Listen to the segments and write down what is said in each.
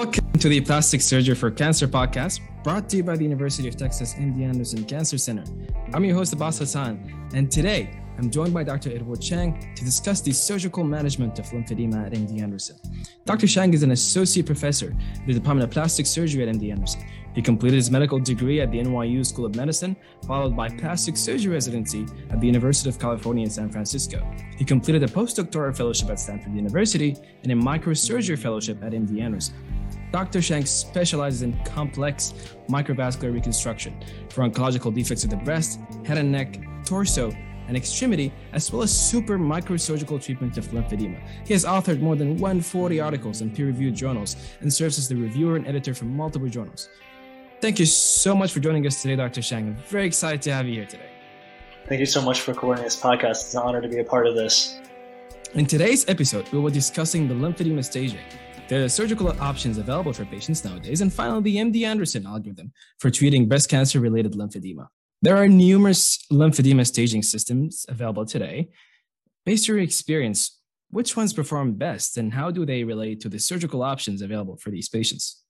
Welcome to the Plastic Surgery for Cancer podcast, brought to you by the University of Texas MD Anderson Cancer Center. I'm your host, Abbas Hassan, and today I'm joined by Dr. Edward Chang to discuss the surgical management of lymphedema at MD Anderson. Dr. Chang is an associate professor in the Department of Plastic Surgery at MD Anderson. He completed his medical degree at the NYU School of Medicine, followed by plastic surgery residency at the University of California in San Francisco. He completed a postdoctoral fellowship at Stanford University and a microsurgery fellowship at MD Anderson. Dr. Chang specializes in complex microvascular reconstruction for oncological defects of the breast, head and neck, torso, and extremity, as well as super microsurgical treatment of lymphedema. He has authored more than 140 articles in peer reviewed journals and serves as the reviewer and editor for multiple journals. Thank you so much for joining us today, Dr. Chang. I'm very excited to have you here today. Thank you so much for coordinating this podcast. It's an honor to be a part of this. In today's episode, we will be discussing the lymphedema staging, the surgical options available for patients nowadays, and finally, the MD Anderson algorithm for treating breast cancer related lymphedema. There are numerous lymphedema staging systems available today. Based on your experience, which ones perform best and how do they relate to the surgical options available for these patients?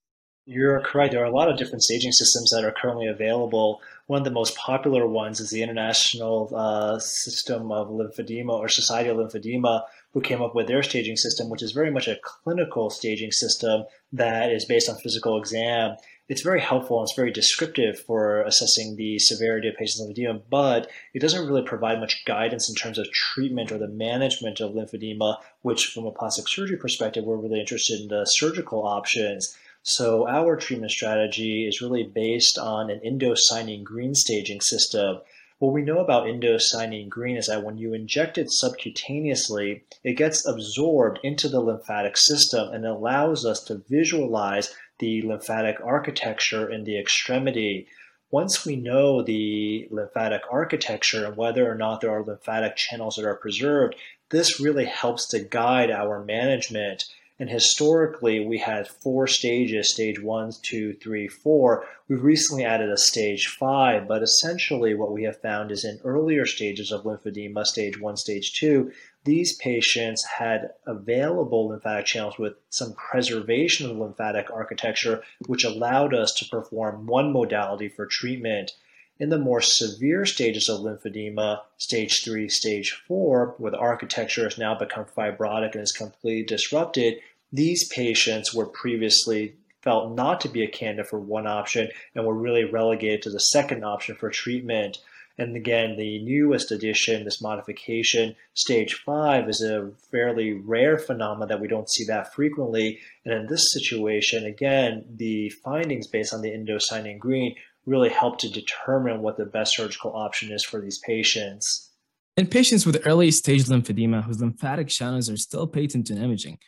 You're correct. There are a lot of different staging systems that are currently available. One of the most popular ones is the International uh, System of Lymphedema or Society of Lymphedema, who came up with their staging system, which is very much a clinical staging system that is based on physical exam it's very helpful and it's very descriptive for assessing the severity of patients' lymphedema, but it doesn't really provide much guidance in terms of treatment or the management of lymphedema, which from a plastic surgery perspective, we're really interested in the surgical options. So our treatment strategy is really based on an indocyanine green staging system. What we know about indocyanine green is that when you inject it subcutaneously, it gets absorbed into the lymphatic system and allows us to visualize the lymphatic architecture in the extremity. Once we know the lymphatic architecture and whether or not there are lymphatic channels that are preserved, this really helps to guide our management. And historically, we had four stages stage one, two, three, four. We've recently added a stage five, but essentially, what we have found is in earlier stages of lymphedema, stage one, stage two, these patients had available lymphatic channels with some preservation of lymphatic architecture, which allowed us to perform one modality for treatment. In the more severe stages of lymphedema, stage three, stage four, where the architecture has now become fibrotic and is completely disrupted, these patients were previously felt not to be a candidate for one option and were really relegated to the second option for treatment. And again, the newest addition, this modification, stage five, is a fairly rare phenomenon that we don't see that frequently. And in this situation, again, the findings based on the indocyanine green really help to determine what the best surgical option is for these patients. In patients with early stage lymphedema whose lymphatic channels are still patent in imaging,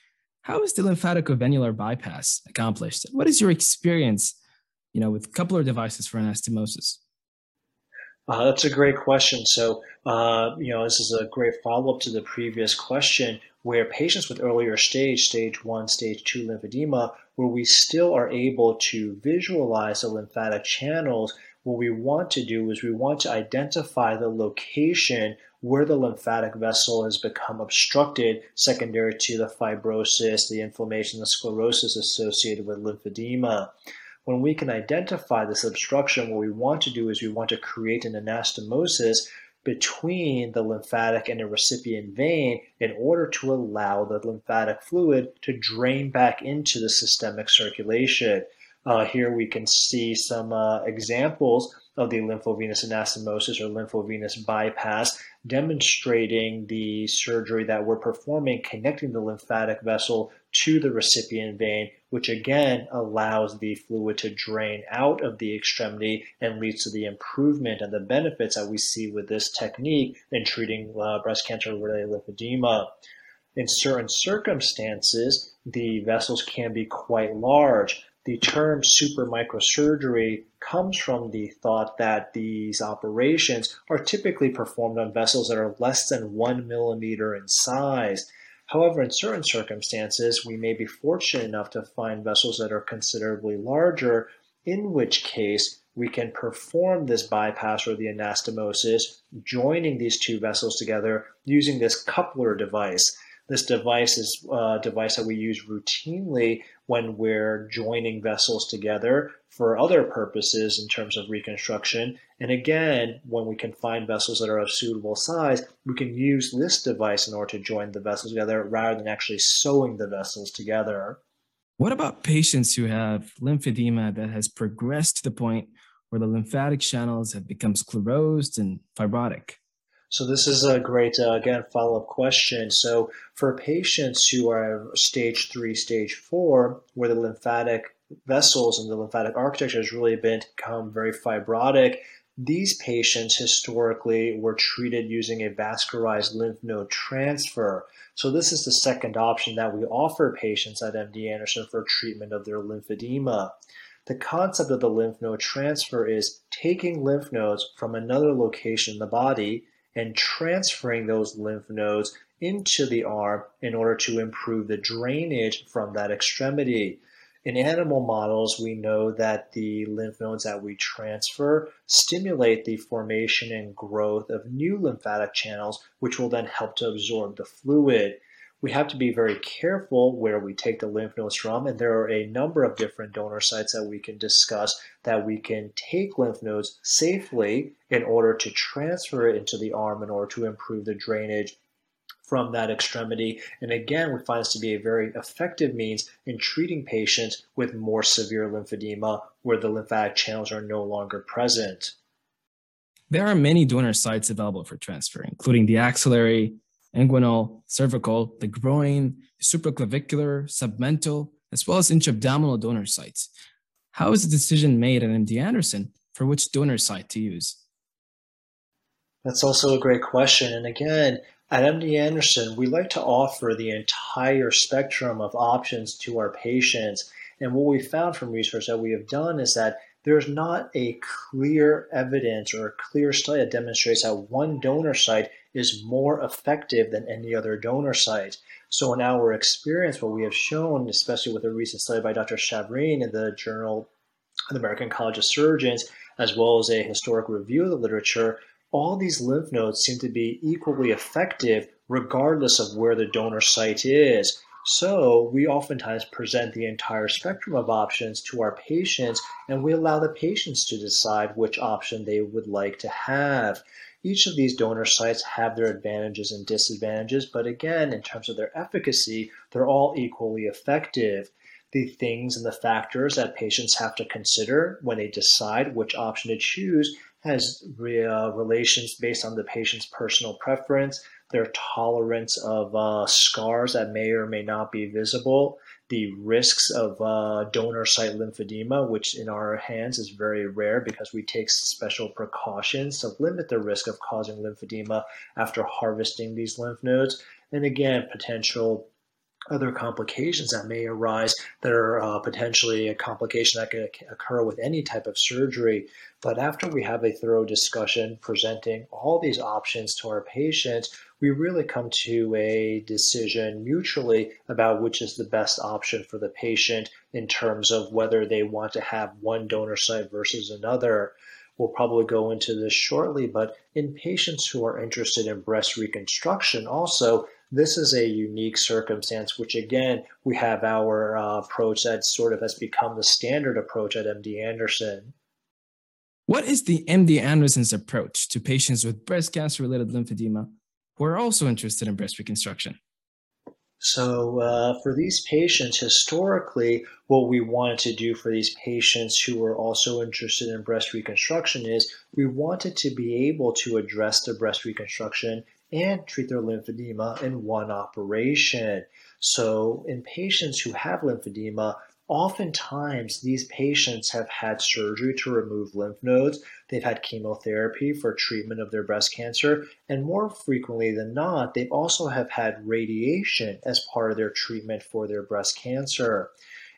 how is the lymphaticovenular bypass accomplished? What is your experience, you know, with coupler devices for anastomosis? Uh, that's a great question. So, uh, you know, this is a great follow up to the previous question where patients with earlier stage, stage one, stage two lymphedema, where we still are able to visualize the lymphatic channels, what we want to do is we want to identify the location where the lymphatic vessel has become obstructed secondary to the fibrosis, the inflammation, the sclerosis associated with lymphedema when we can identify this obstruction, what we want to do is we want to create an anastomosis between the lymphatic and the recipient vein in order to allow the lymphatic fluid to drain back into the systemic circulation. Uh, here we can see some uh, examples of the lymphovenous anastomosis or lymphovenous bypass, demonstrating the surgery that we're performing, connecting the lymphatic vessel to the recipient vein, which again allows the fluid to drain out of the extremity and leads to the improvement and the benefits that we see with this technique in treating uh, breast cancer related lymphedema. In certain circumstances, the vessels can be quite large. The term supermicrosurgery comes from the thought that these operations are typically performed on vessels that are less than one millimeter in size. However, in certain circumstances, we may be fortunate enough to find vessels that are considerably larger, in which case we can perform this bypass or the anastomosis, joining these two vessels together using this coupler device. This device is a device that we use routinely when we're joining vessels together for other purposes in terms of reconstruction. And again, when we can find vessels that are of suitable size, we can use this device in order to join the vessels together rather than actually sewing the vessels together. What about patients who have lymphedema that has progressed to the point where the lymphatic channels have become sclerosed and fibrotic? So this is a great, uh, again, follow-up question. So for patients who are stage three, stage four, where the lymphatic vessels and the lymphatic architecture has really become very fibrotic, these patients historically were treated using a vascularized lymph node transfer. So this is the second option that we offer patients at MD Anderson for treatment of their lymphedema. The concept of the lymph node transfer is taking lymph nodes from another location in the body and transferring those lymph nodes into the arm in order to improve the drainage from that extremity. In animal models, we know that the lymph nodes that we transfer stimulate the formation and growth of new lymphatic channels, which will then help to absorb the fluid we have to be very careful where we take the lymph nodes from, and there are a number of different donor sites that we can discuss that we can take lymph nodes safely in order to transfer it into the arm in order to improve the drainage from that extremity. And again, we find this to be a very effective means in treating patients with more severe lymphedema where the lymphatic channels are no longer present. There are many donor sites available for transfer, including the axillary, inguinal, cervical, the groin, supraclavicular, submental, as well as intra-abdominal donor sites. How is the decision made at MD Anderson for which donor site to use? That's also a great question. And again, at MD Anderson, we like to offer the entire spectrum of options to our patients. And what we found from research that we have done is that there's not a clear evidence or a clear study that demonstrates that one donor site is more effective than any other donor site. So in our experience, what we have shown, especially with a recent study by Dr. Schaverien in the Journal of the American College of Surgeons, as well as a historic review of the literature, all these lymph nodes seem to be equally effective regardless of where the donor site is. So we oftentimes present the entire spectrum of options to our patients and we allow the patients to decide which option they would like to have. Each of these donor sites have their advantages and disadvantages, but again, in terms of their efficacy, they're all equally effective. The things and the factors that patients have to consider when they decide which option to choose has re- uh, relations based on the patient's personal preference, their tolerance of uh, scars that may or may not be visible, the risks of uh, donor site lymphedema, which in our hands is very rare because we take special precautions to limit the risk of causing lymphedema after harvesting these lymph nodes. And again, potential other complications that may arise that are uh, potentially a complication that could occur with any type of surgery. But after we have a thorough discussion presenting all these options to our patients, we really come to a decision mutually about which is the best option for the patient in terms of whether they want to have one donor site versus another. We'll probably go into this shortly, but in patients who are interested in breast reconstruction, also, this is a unique circumstance, which again, we have our uh, approach that sort of has become the standard approach at MD Anderson. What is the MD Anderson's approach to patients with breast cancer related lymphedema who are also interested in breast reconstruction? So, uh, for these patients, historically, what we wanted to do for these patients who were also interested in breast reconstruction is we wanted to be able to address the breast reconstruction and treat their lymphedema in one operation. So, in patients who have lymphedema, oftentimes these patients have had surgery to remove lymph nodes, they've had chemotherapy for treatment of their breast cancer, and more frequently than not, they've also have had radiation as part of their treatment for their breast cancer.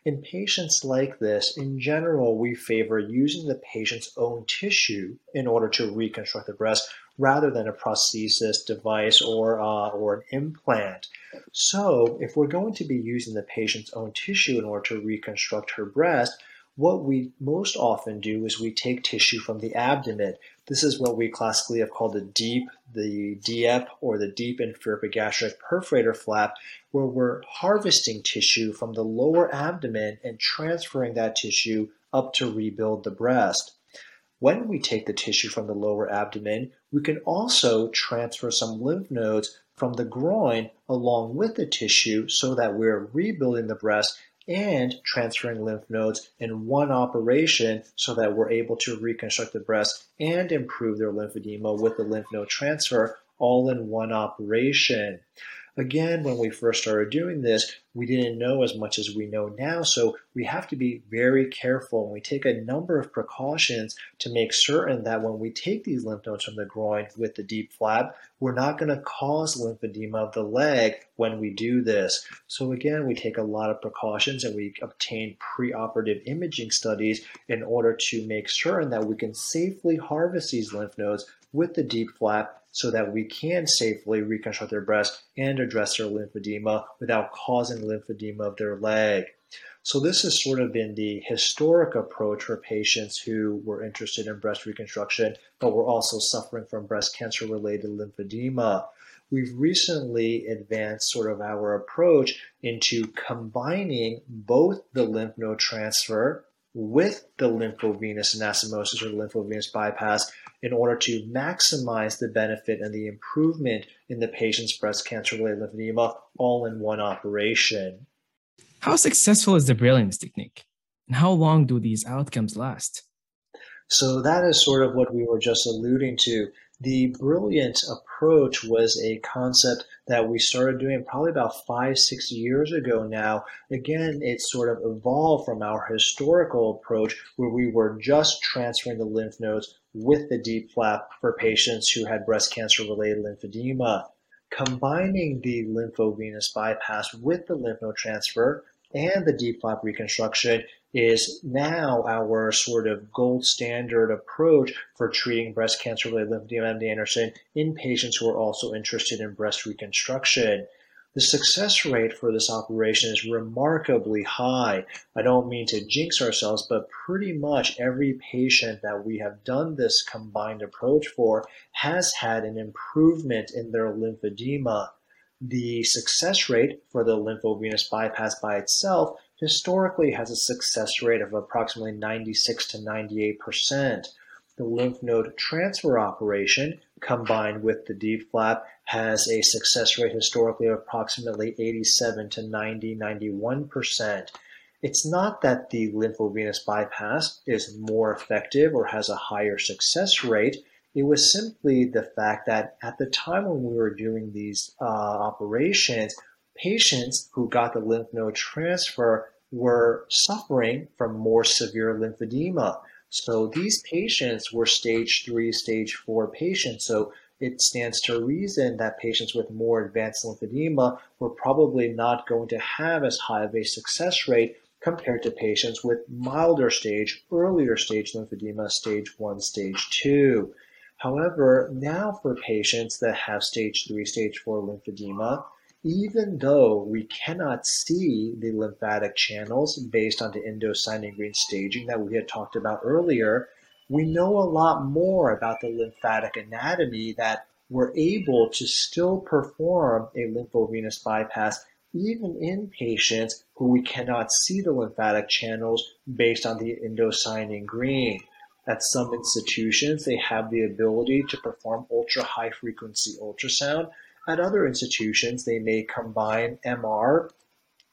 In patients like this, in general, we favor using the patient's own tissue in order to reconstruct the breast rather than a prosthesis device or, uh, or an implant. So, if we're going to be using the patient's own tissue in order to reconstruct her breast, what we most often do is we take tissue from the abdomen. This is what we classically have called the deep, the DEP, or the deep inferior perforator flap, where we're harvesting tissue from the lower abdomen and transferring that tissue up to rebuild the breast. When we take the tissue from the lower abdomen, we can also transfer some lymph nodes from the groin along with the tissue so that we're rebuilding the breast and transferring lymph nodes in one operation so that we're able to reconstruct the breast and improve their lymphedema with the lymph node transfer all in one operation. Again, when we first started doing this, we didn't know as much as we know now, so we have to be very careful and we take a number of precautions to make certain that when we take these lymph nodes from the groin with the DIEP flap, we're not going to cause lymphedema of the leg when we do this. So again, we take a lot of precautions and we obtain preoperative imaging studies in order to make certain that we can safely harvest these lymph nodes with the DIEP flap so that we can safely reconstruct their breast and address their lymphedema without causing lymphedema of their leg. So this has sort of been the historic approach for patients who were interested in breast reconstruction, but were also suffering from breast cancer related lymphedema. We've recently advanced sort of our approach into combining both the lymph node transfer with the lymphovenous anastomosis or lymphovenous bypass in order to maximize the benefit and the improvement in the patient's breast cancer related lymphedema all in one operation. How successful is the Brilliance technique? And how long do these outcomes last? So, that is sort of what we were just alluding to. The Brilliant approach was a concept that we started doing probably about five, six years ago now. Again, it sort of evolved from our historical approach where we were just transferring the lymph nodes with the DIEP flap for patients who had breast cancer related lymphedema. Combining the lymphovenous bypass with the lymph node transfer and the DIEP flap reconstruction is now our sort of gold standard approach for treating breast cancer related lymphedema MD Anderson in patients who are also interested in breast reconstruction. The success rate for this operation is remarkably high. I don't mean to jinx ourselves, but pretty much every patient that we have done this combined approach for has had an improvement in their lymphedema. The success rate for the lymphovenous bypass by itself historically has a success rate of approximately 96 to 98 percent. The lymph node transfer operation combined with the DIEP flap, has a success rate historically of approximately 87 to 90, 91 percent. It's not that the lymphovenous bypass is more effective or has a higher success rate. It was simply the fact that at the time when we were doing these uh, operations, patients who got the lymph node transfer were suffering from more severe lymphedema. So these patients were stage three, stage four patients. So it stands to reason that patients with more advanced lymphedema were probably not going to have as high of a success rate compared to patients with milder stage, earlier stage lymphedema, stage one, stage two. However, now for patients that have stage three, stage four lymphedema, even though we cannot see the lymphatic channels based on the indocyanine green staging that we had talked about earlier, we know a lot more about the lymphatic anatomy that we're able to still perform a lymphovenous bypass even in patients who we cannot see the lymphatic channels based on the indocyanine green. At some institutions, they have the ability to perform ultra high frequency ultrasound at other institutions, they may combine MR,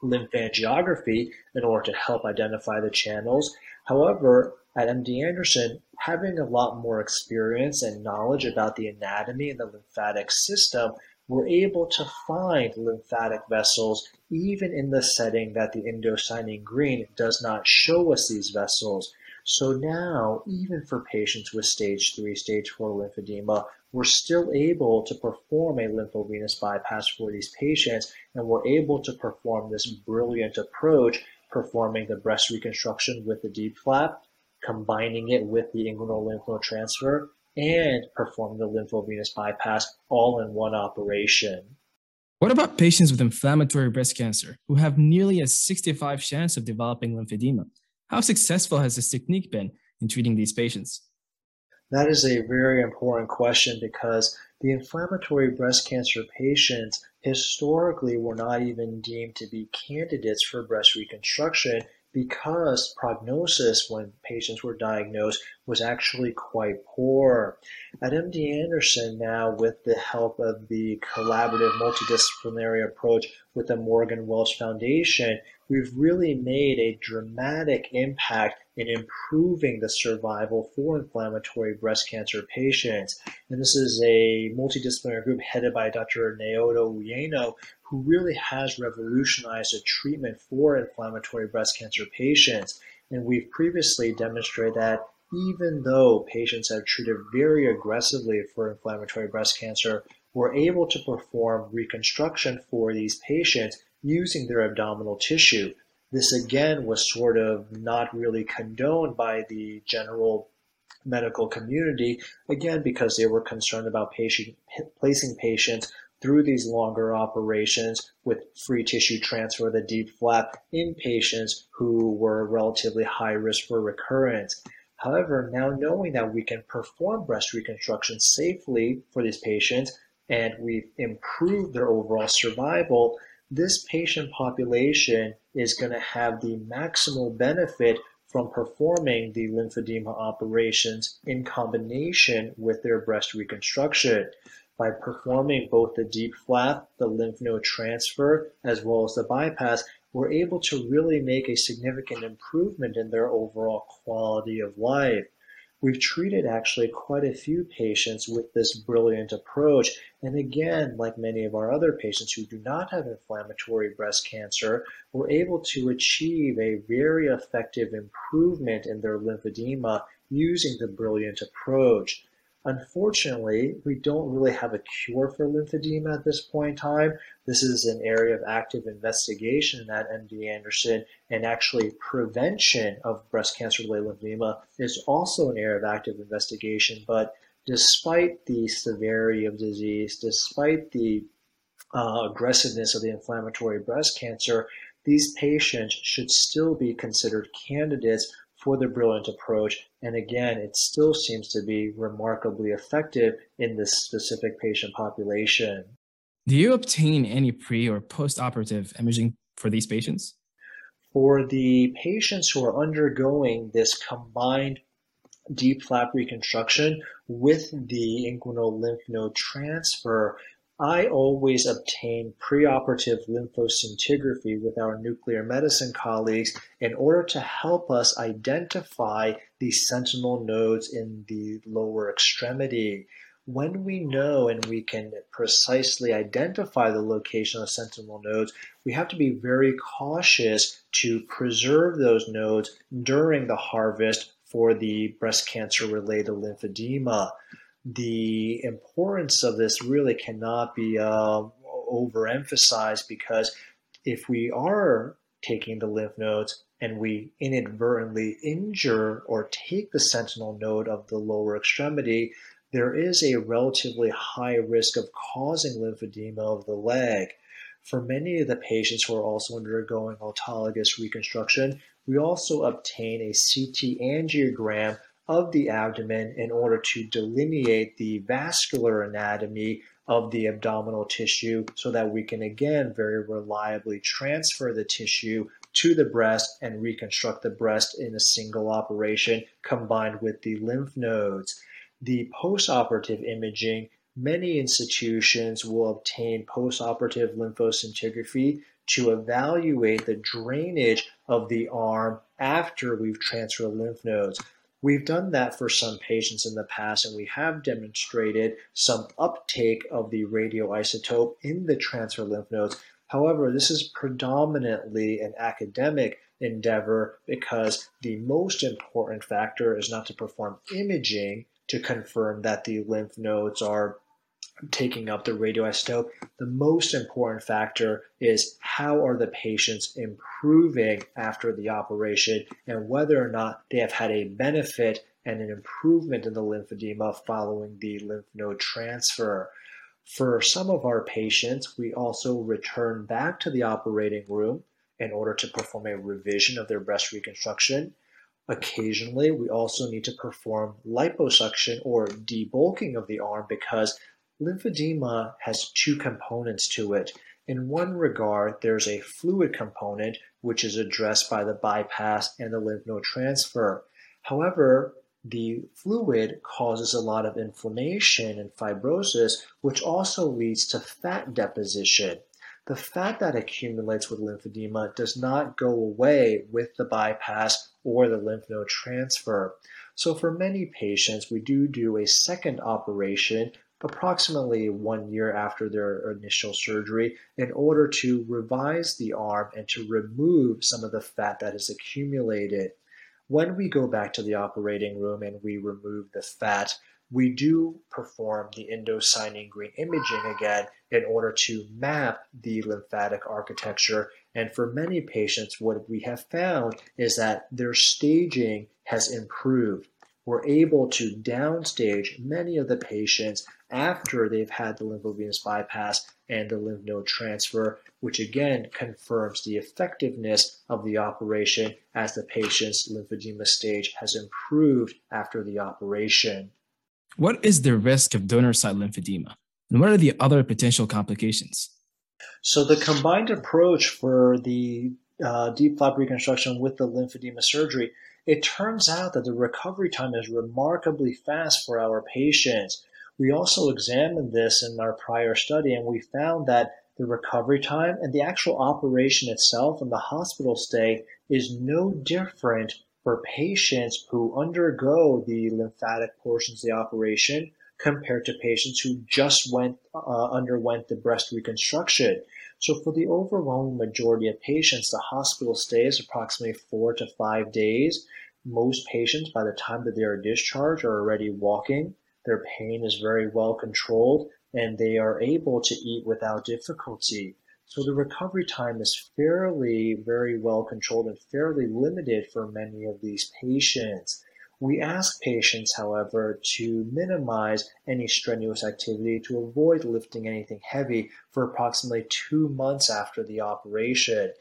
lymphangiography in order to help identify the channels. However, at MD Anderson, having a lot more experience and knowledge about the anatomy and the lymphatic system, we're able to find lymphatic vessels even in the setting that the indocyanine green does not show us these vessels. So now, mm. even for patients with stage 3, stage 4 lymphedema, we're still able to perform a lymphovenous bypass for these patients, and we're able to perform this brilliant approach, performing the breast reconstruction with the DIEP flap, combining it with the inguinal lymph node transfer, and performing the lymphovenous bypass all in one operation. What about patients with inflammatory breast cancer who have nearly a 65 chance of developing lymphedema? How successful has this technique been in treating these patients? That is a very important question because the inflammatory breast cancer patients historically were not even deemed to be candidates for breast reconstruction because prognosis when patients were diagnosed was actually quite poor. At MD Anderson now, with the help of the collaborative multidisciplinary approach with the Morgan Welch Foundation, we've really made a dramatic impact in improving the survival for inflammatory breast cancer patients. And this is a multidisciplinary group headed by Dr. Naoto Ueno, who really has revolutionized the treatment for inflammatory breast cancer patients. And we've previously demonstrated that even though patients have treated very aggressively for inflammatory breast cancer, we're able to perform reconstruction for these patients using their abdominal tissue. This again was sort of not really condoned by the general medical community, again, because they were concerned about patient, placing patients through these longer operations with free tissue transfer of the DIEP flap in patients who were relatively high risk for recurrence. However, now knowing that we can perform breast reconstruction safely for these patients and we've improved their overall survival, this patient population is going to have the maximal benefit from performing the lymphedema operations in combination with their breast reconstruction. By performing both the DIEP flap, the lymph node transfer, as well as the bypass, we're able to really make a significant improvement in their overall quality of life. We've treated actually quite a few patients with this brilliant approach. And again, like many of our other patients who do not have inflammatory breast cancer, we're able to achieve a very effective improvement in their lymphedema using the brilliant approach. Unfortunately, we don't really have a cure for lymphedema at this point in time. This is an area of active investigation at MD Anderson, and actually prevention of breast cancer related lymphedema is also an area of active investigation. But despite the severity of disease, despite the uh, aggressiveness of the inflammatory breast cancer, these patients should still be considered candidates for the brilliant approach. And again, it still seems to be remarkably effective in this specific patient population. Do you obtain any pre or post operative imaging for these patients? For the patients who are undergoing this combined DIEP flap reconstruction with the inguinal lymph node transfer, I always obtain preoperative lymphoscintigraphy with our nuclear medicine colleagues in order to help us identify the sentinel nodes in the lower extremity. When we know and we can precisely identify the location of sentinel nodes, we have to be very cautious to preserve those nodes during the harvest for the breast cancer related lymphedema the importance of this really cannot be uh, overemphasized because if we are taking the lymph nodes and we inadvertently injure or take the sentinel node of the lower extremity, there is a relatively high risk of causing lymphedema of the leg. For many of the patients who are also undergoing autologous reconstruction, we also obtain a CT angiogram of the abdomen in order to delineate the vascular anatomy of the abdominal tissue so that we can again very reliably transfer the tissue to the breast and reconstruct the breast in a single operation combined with the lymph nodes. The postoperative imaging, many institutions will obtain postoperative lymphoscintigraphy to evaluate the drainage of the arm after we've transferred lymph nodes. We've done that for some patients in the past, and we have demonstrated some uptake of the radioisotope in the transfer lymph nodes. However, this is predominantly an academic endeavor because the most important factor is not to perform imaging to confirm that the lymph nodes are taking up the radioisotope, the most important factor is how are the patients improving after the operation and whether or not they have had a benefit and an improvement in the lymphedema following the lymph node transfer. For some of our patients, we also return back to the operating room in order to perform a revision of their breast reconstruction. Occasionally, we also need to perform liposuction or debulking of the arm because lymphedema has two components to it. In one regard, there's a fluid component, which is addressed by the bypass and the lymph node transfer. However, the fluid causes a lot of inflammation and fibrosis, which also leads to fat deposition. The fat that accumulates with lymphedema does not go away with the bypass or the lymph node transfer. So for many patients, we do do a second operation approximately one year after their initial surgery in order to revise the arm and to remove some of the fat that has accumulated. When we go back to the operating room and we remove the fat, we do perform the indocyanine green imaging again in order to map the lymphatic architecture. And for many patients, what we have found is that their staging has improved. We're able to downstage many of the patients after they've had the lymphovenous bypass and the lymph node transfer, which again confirms the effectiveness of the operation as the patient's lymphedema stage has improved after the operation. What is the risk of donor site lymphedema? And what are the other potential complications? So, the combined approach for the uh, DIEP flap reconstruction with the lymphedema surgery, it turns out that the recovery time is remarkably fast for our patients. We also examined this in our prior study, and we found that the recovery time and the actual operation itself and the hospital stay is no different for patients who undergo the lymphatic portions of the operation compared to patients who just went uh, underwent the breast reconstruction. So for the overwhelming majority of patients, the hospital stay is approximately four to five days. Most patients, by the time that they are discharged, are already walking. Their pain is very well controlled and they are able to eat without difficulty. So the recovery time is fairly, very well controlled and fairly limited for many of these patients. We ask patients, however, to minimize any strenuous activity to avoid lifting anything heavy for approximately two months after the operation.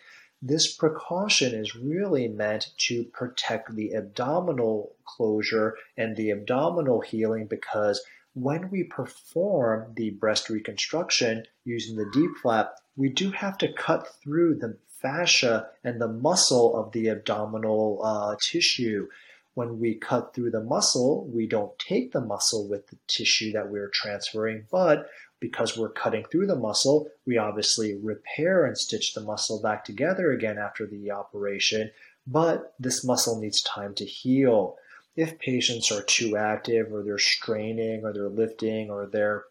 This precaution is really meant to protect the abdominal closure and the abdominal healing because when we perform the breast reconstruction using the DIEP flap, we do have to cut through the fascia and the muscle of the abdominal uh, tissue. When we cut through the muscle, we don't take the muscle with the tissue that we're transferring, but because we're cutting through the muscle, we obviously repair and stitch the muscle back together again after the operation, but this muscle needs time to heal. If patients are too active or they're straining or they're lifting or they're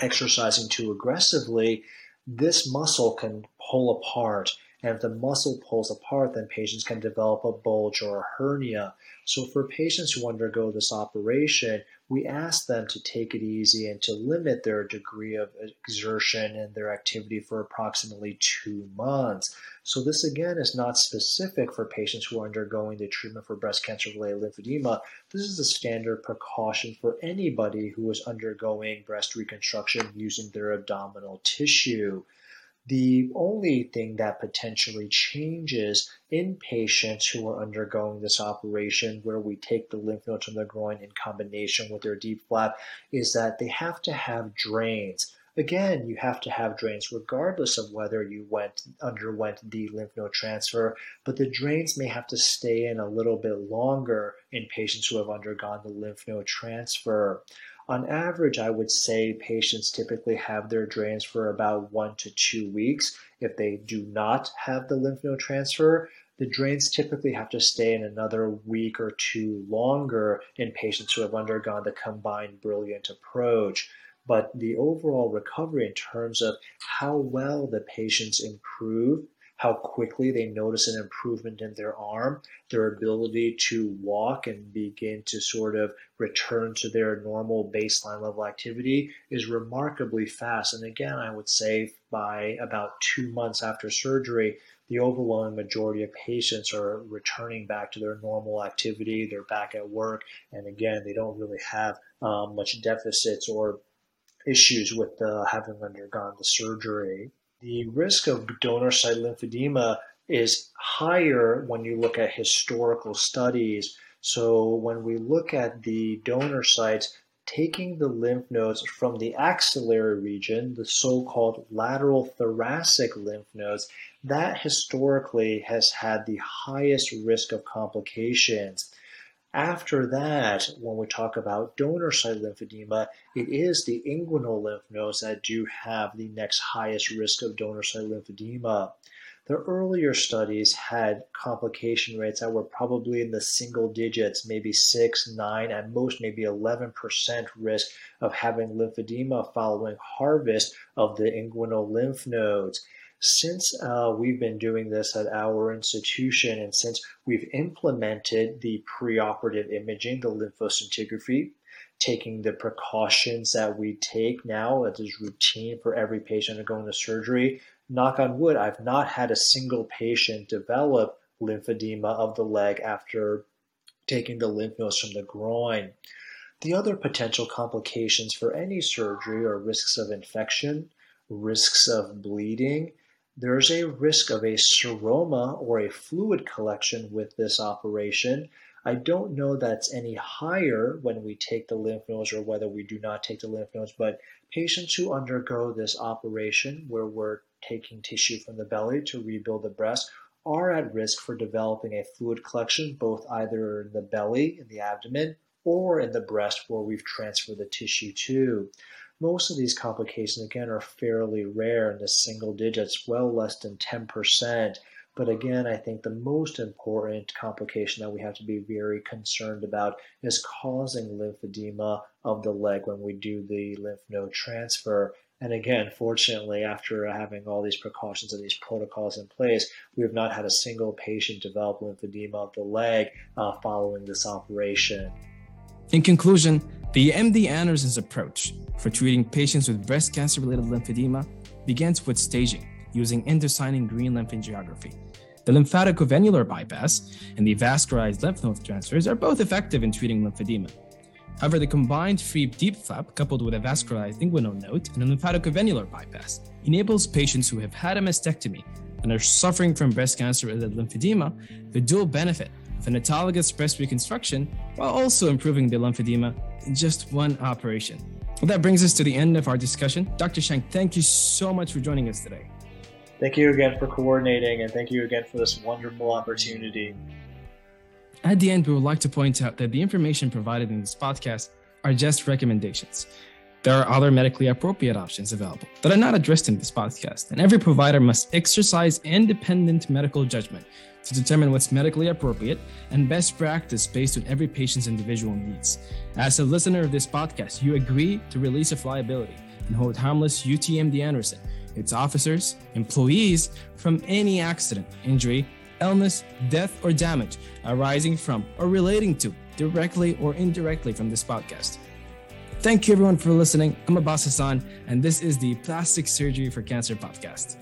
exercising too aggressively, this muscle can pull apart and if the muscle pulls apart, then patients can develop a bulge or a hernia. So for patients who undergo this operation, we ask them to take it easy and to limit their degree of exertion and their activity for approximately two months. So this again is not specific for patients who are undergoing the treatment for breast cancer related lymphedema. This is a standard precaution for anybody who is undergoing breast reconstruction using their abdominal tissue. The only thing that potentially changes in patients who are undergoing this operation, where we take the lymph nodes from the groin in combination with their DIEP flap, is that they have to have drains. Again, you have to have drains regardless of whether you went underwent the lymph node transfer, but the drains may have to stay in a little bit longer in patients who have undergone the lymph node transfer. On average, I would say patients typically have their drains for about one to two weeks. If they do not have the lymph node transfer, the drains typically have to stay in another week or two longer in patients who have undergone the combined brilliant approach. But the overall recovery in terms of how well the patients improve how quickly they notice an improvement in their arm, their ability to walk and begin to sort of return to their normal baseline level activity is remarkably fast. And again, I would say by about two months after surgery, the overwhelming majority of patients are returning back to their normal activity. They're back at work. And again, they don't really have um, much deficits or issues with uh, having undergone the surgery. The risk of donor site lymphedema is higher when you look at historical studies. So when we look at the donor sites, taking the lymph nodes from the axillary region, the so called lateral thoracic lymph nodes, that historically has had the highest risk of complications. After that, when we talk about donor site lymphedema, it is the inguinal lymph nodes that do have the next highest risk of donor site lymphedema. The earlier studies had complication rates that were probably in the single digits, maybe 6, 9, at most maybe 11% risk of having lymphedema following harvest of the inguinal lymph nodes. Since uh, we've been doing this at our institution and since we've implemented the preoperative imaging, the lymphoscintigraphy, taking the precautions that we take now as is routine for every patient undergoing the surgery, knock on wood, I've not had a single patient develop lymphedema of the leg after taking the lymph nodes from the groin. The other potential complications for any surgery are risks of infection, risks of bleeding. There's a risk of a seroma or a fluid collection with this operation. I don't know that's any higher when we take the lymph nodes or whether we do not take the lymph nodes, but patients who undergo this operation where we're taking tissue from the belly to rebuild the breast are at risk for developing a fluid collection, both either in the belly, in the abdomen, or in the breast where we've transferred the tissue to. Most of these complications, again, are fairly rare in the single digits, well less than 10%. But again, I think the most important complication that we have to be very concerned about is causing lymphedema of the leg when we do the lymph node transfer. And again, fortunately, after having all these precautions and these protocols in place, we have not had a single patient develop lymphedema of the leg uh, following this operation. In conclusion, the MD Anderson's approach for treating patients with breast cancer related lymphedema begins with staging using indocyanine green lymphangiography. The lymphaticovenular bypass and the vascularized lymph node transfers are both effective in treating lymphedema. However, the combined free DIEP flap coupled with a vascularized inguinal node and a lymphaticovenular bypass enables patients who have had a mastectomy and are suffering from breast cancer-related lymphedema the dual benefit an autologous breast reconstruction while also improving the lymphedema in just one operation. Well, that brings us to the end of our discussion. Dr. Chang, thank you so much for joining us today. Thank you again for coordinating, and thank you again for this wonderful opportunity. At the end, we would like to point out that the information provided in this podcast are just recommendations. There are other medically appropriate options available that are not addressed in this podcast, and every provider must exercise independent medical judgment to determine what's medically appropriate and best practice based on every patient's individual needs. As a listener of this podcast, you agree to release of liability and hold harmless UTMD Anderson, its officers, employees from any accident, injury, illness, death, or damage arising from or relating to, directly or indirectly from this podcast. Thank you everyone for listening. I'm Abbas Hassan, and this is the Plastic Surgery for Cancer podcast.